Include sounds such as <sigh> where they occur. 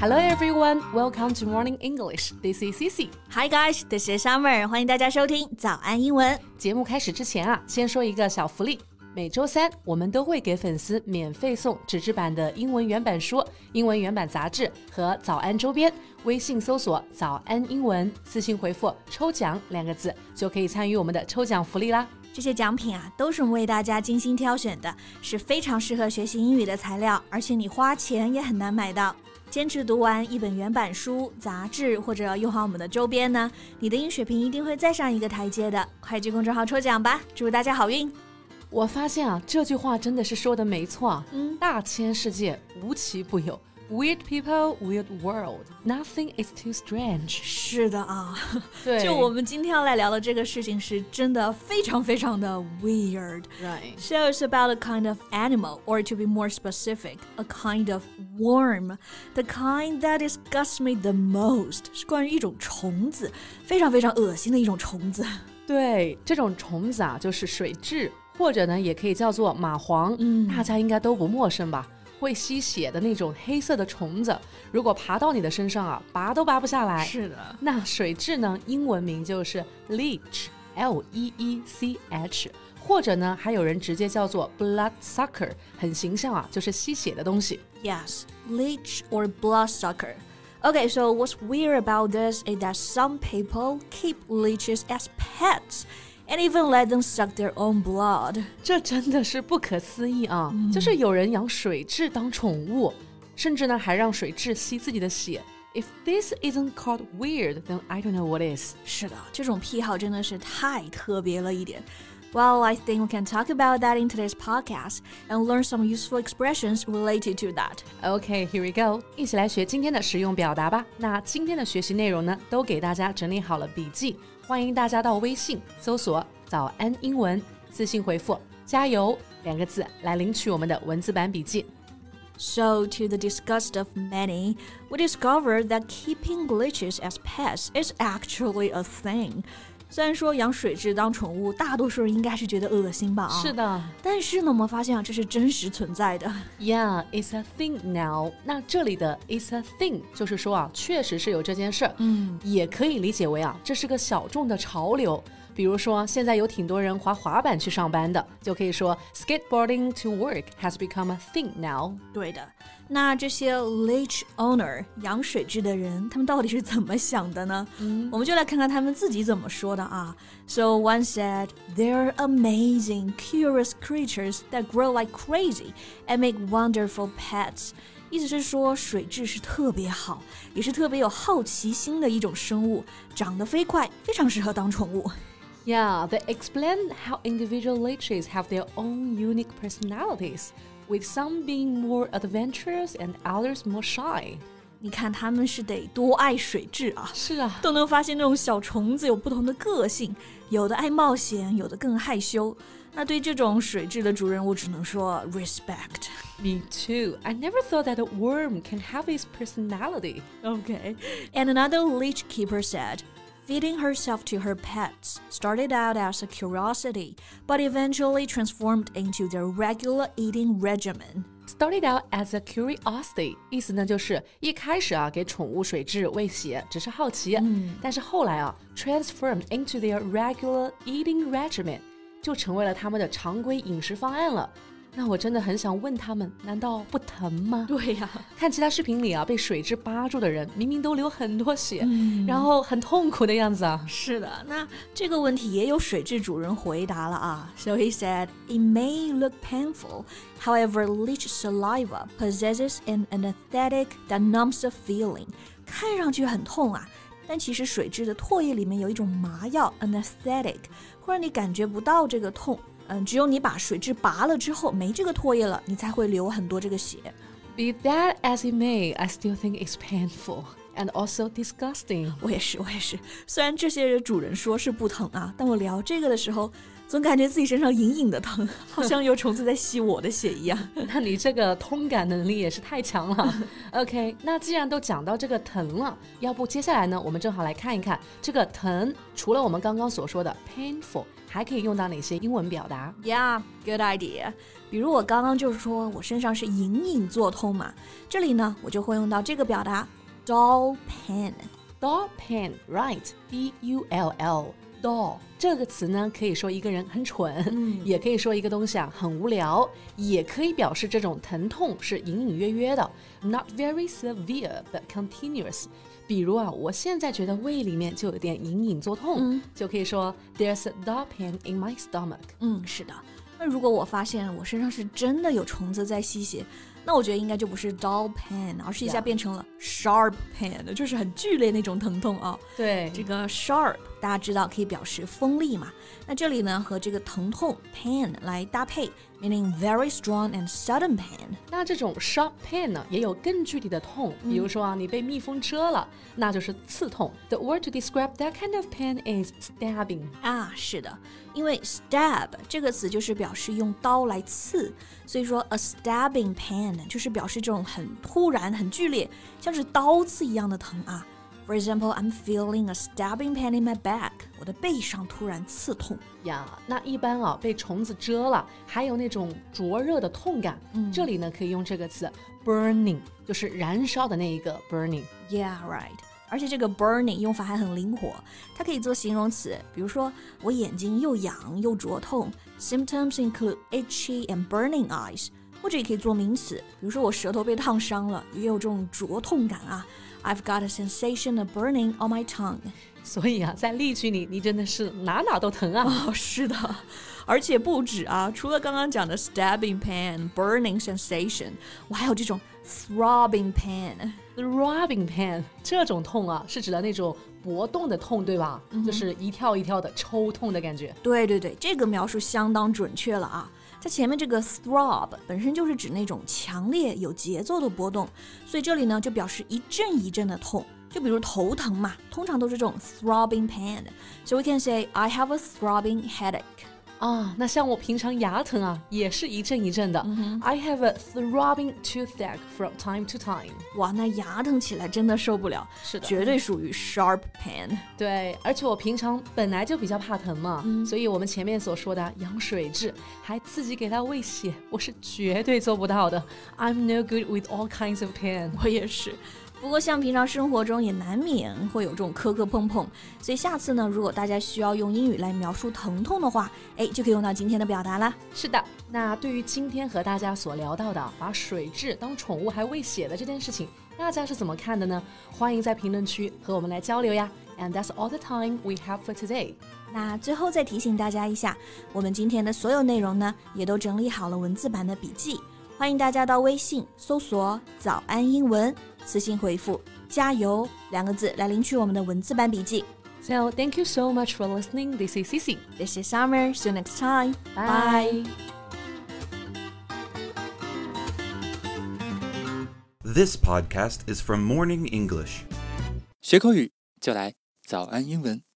Hello everyone, welcome to Morning English. This is Cici. Hi guys, this is Summer. 欢迎大家收听早安英文。节目开始之前啊，先说一个小福利。每周三，我们都会给粉丝免费送纸质版的英文原版书、英文原版杂志和早安周边。微信搜索“早安英文”，私信回复“抽奖”两个字，就可以参与我们的抽奖福利啦。这些奖品啊，都是我们为大家精心挑选的，是非常适合学习英语的材料，而且你花钱也很难买到。坚持读完一本原版书、杂志，或者用好我们的周边呢，你的英语水平一定会再上一个台阶的。快去公众号抽奖吧，祝大家好运！我发现啊，这句话真的是说的没错啊，嗯，大千世界无奇不有。Weird people, weird world. Nothing is too strange. 是的啊，对，就我们今天要来聊的这个事情是真的非常非常的 <laughs> weird. Right. So it's about a kind of animal, or to be more specific, a kind of worm. The kind that disgusts me the most 是关于一种虫子，非常非常恶心的一种虫子。对，这种虫子啊，就是水蛭，或者呢，也可以叫做蚂蟥。嗯大家应该都不陌生吧？ <laughs> 会吸血的那种黑色的虫子，如果爬到你的身上啊，拔都拔不下来。是的，那水蛭呢？英文名就是 leech，l e e c h，或者呢，还有人直接叫做 bloodsucker，很形象啊，就是吸血的东西。 Yes, leech or bloodsucker. Okay, so what's weird about this is that some people keep leeches as pets And even let them suck their own blood. 这真的是不可思议啊！就是有人养水蛭当宠物，甚至呢还让水蛭吸自己的血。If this isn't called weird, then I don't know what is. 是的，这种癖好真的是太特别了一点。Well, I think we can talk about that in today's podcast and learn some useful expressions related to that. Okay, here we go，一起来学今天的实用表达吧。那今天的学习内容呢，都给大家整理好了笔记，欢迎大家到微信搜索“早安英文”，私信回复“加油”两个字来领取我们的文字版笔记。 So, to the disgust of many, we discovered that keeping leeches as pets is actually a thing. 虽然说养水蛭当宠物，大多数人应该是觉得恶心吧？啊，是。的但是呢，我们发现啊，这是真实存在的。，Yeah, it's a thing now。那这里的 it's a thing 就是说啊，确实是有这件事儿。嗯，也可以理解为啊，这是个小众的潮流。比如说，现在有挺多人滑滑板去上班的，就可以说 skateboarding to work has become a thing now。对的。那这些 leech owner 养水蛭的人，他们到底是怎么想的呢？我们就来看看他们自己怎么说的啊。So one said, "They're amazing, curious creatures that grow like crazy and make wonderful pets." 意思是说，水蛭是特别好，也是特别有好奇心的一种生物，长得飞快，非常适合当宠物。 Yeah, they explain how individual leeches have their own unique personalities, with some being more adventurous and others more shy. 你看他们是得多爱水蛭啊！是啊，都能发现那种小虫子有不同的个性，有的爱冒险，有的更害羞。那对这种水蛭的主人，我只能说 respect。 me too. I never thought that a worm can have its personality. Okay. And another leech keeper said, feeding herself to her pets started out as a curiosity, but eventually transformed into their regular eating regimen. Started out as a curiosity，意思呢就是一开始啊给宠物水蛭喂血只是好奇，但是后来啊 transformed into their regular eating regimen，就成为了他们的常规饮食方案了。 那我真的很想问他们，难道不疼吗？对呀、看其他视频里啊，被水蛭扒住的人明明都流很多血，然后很痛苦的样子啊。是的，那这个问题也有水蛭主人回答了啊。So he said, it may look painful, however, leech saliva possesses an anesthetic that numbs the feeling. 看上去很痛啊，但其实水蛭的唾液里面有一种麻药 anesthetic，会让你感觉不到这个痛。 嗯，只有你把水蛭拔了之后，没这个唾液了，你才会流很多这个血。Be that as it may, I still think it's painful and also disgusting. 我也是，我也是。虽然这些主人说是不疼啊，但我聊这个的时候，总感觉自己身上隐隐的疼，<laughs> 好像有虫子在吸我的血一样。<laughs> 那你这个通感能力也是太强了。<laughs> OK，那既然都讲到这个疼了，要不接下来呢，我们正好来看一看这个疼，除了我们刚刚所说的 painful，还可以用到哪些英文表达？Yeah，good idea。比如我刚刚就是说我身上是隐隐作痛嘛，这里呢我就会用到这个表达 dull pain。dull pain，right？D U L L。Dull 这个词呢，可以说一个人很蠢，嗯、<laughs> 也可以说一个东西啊很无聊，也可以表示这种疼痛是隐隐约约的，not very severe but continuous。比如啊，我现在觉得胃里面就有点隐隐作痛，嗯、就可以说 There's a dull pain in my stomach。嗯，是的。那如果我发现我身上是真的有虫子在吸血，那我觉得应该就不是 dull pain，而是一下变成了 sharp pain，就是很剧烈那种疼痛啊。对，这个 sharp 大家知道可以表示锋利嘛？那这里呢和这个疼痛 pain 来搭配，meaning very strong and sudden pain。那这种 sharp pain 呢也有更具体的痛，比如说啊你被蜜蜂蛰了，那就是刺痛。The word to describe that kind of pain is stabbing。啊，是的，因为 stab 这个词就是表示用刀来刺，所以说 a stabbing pain 就是表示这种很突然、很剧烈，像是刀刺一样的疼啊。For example, I'm feeling a stabbing pain in my back. 我的背上突然刺痛呀。那一般啊，被虫子蛰了，还有那种灼热的痛感。嗯，这里呢可以用这个词 burning，就是燃烧的那一个 burning。Yeah, right. 而且这个 burning 用法还很灵活，它可以做形容词，比如说我眼睛又痒又灼痛，symptoms include itchy and burning eyes。或者也可以做名词，比如说我舌头被烫伤了，也有这种灼痛感啊。I've got a sensation of burning on my tongue。所以啊，在例句里，你真的是哪哪都疼啊！哦，是的，而且不止啊，除了刚刚讲的 stabbing pain、burning sensation，我还有这种 throbbing pain。throbbing pain 这种痛啊，是指的那种搏动的痛，对吧？就是一跳一跳的抽痛的感觉。对对对，这个描述相当准确了啊。在前面这个 throb 本身就是指那种强烈有节奏的波动，所以这里呢就表示一阵一阵的痛，就比如头疼嘛，通常都是这种 throbbing pain。So we can say I have a throbbing headache. 啊，那像我平常牙疼啊，也是一阵一阵的。I have a throbbing toothache from time to time。哇，那牙疼起来真的受不了，是的，绝对属于 sharp pain。对，而且我平常本来就比较怕疼嘛，所以我们前面所说的羊水蛭，还自己给它喂血，我是绝对做不到的。I'm no good with all kinds of pain。我也是。不过，像平常生活中也难免会有这种磕磕碰碰，所以下次呢，如果大家需要用英语来描述疼痛的话，哎，就可以用到今天的表达啦。是的，那对于今天和大家所聊到的把水蛭当宠物还喂血的这件事情，大家是怎么看的呢？欢迎在评论区和我们来交流呀。And that's all the time we have for today。那最后再提醒大家一下，我们今天的所有内容呢，也都整理好了文字版的笔记。欢迎大家到微信搜索“早安英文”，私信回复“加油”两个字来领取我们的文字版笔记。So thank you so much for listening. This is Cici. This is Summer. See you next time. Bye. This podcast is from Morning English. 学口语就来早安英文。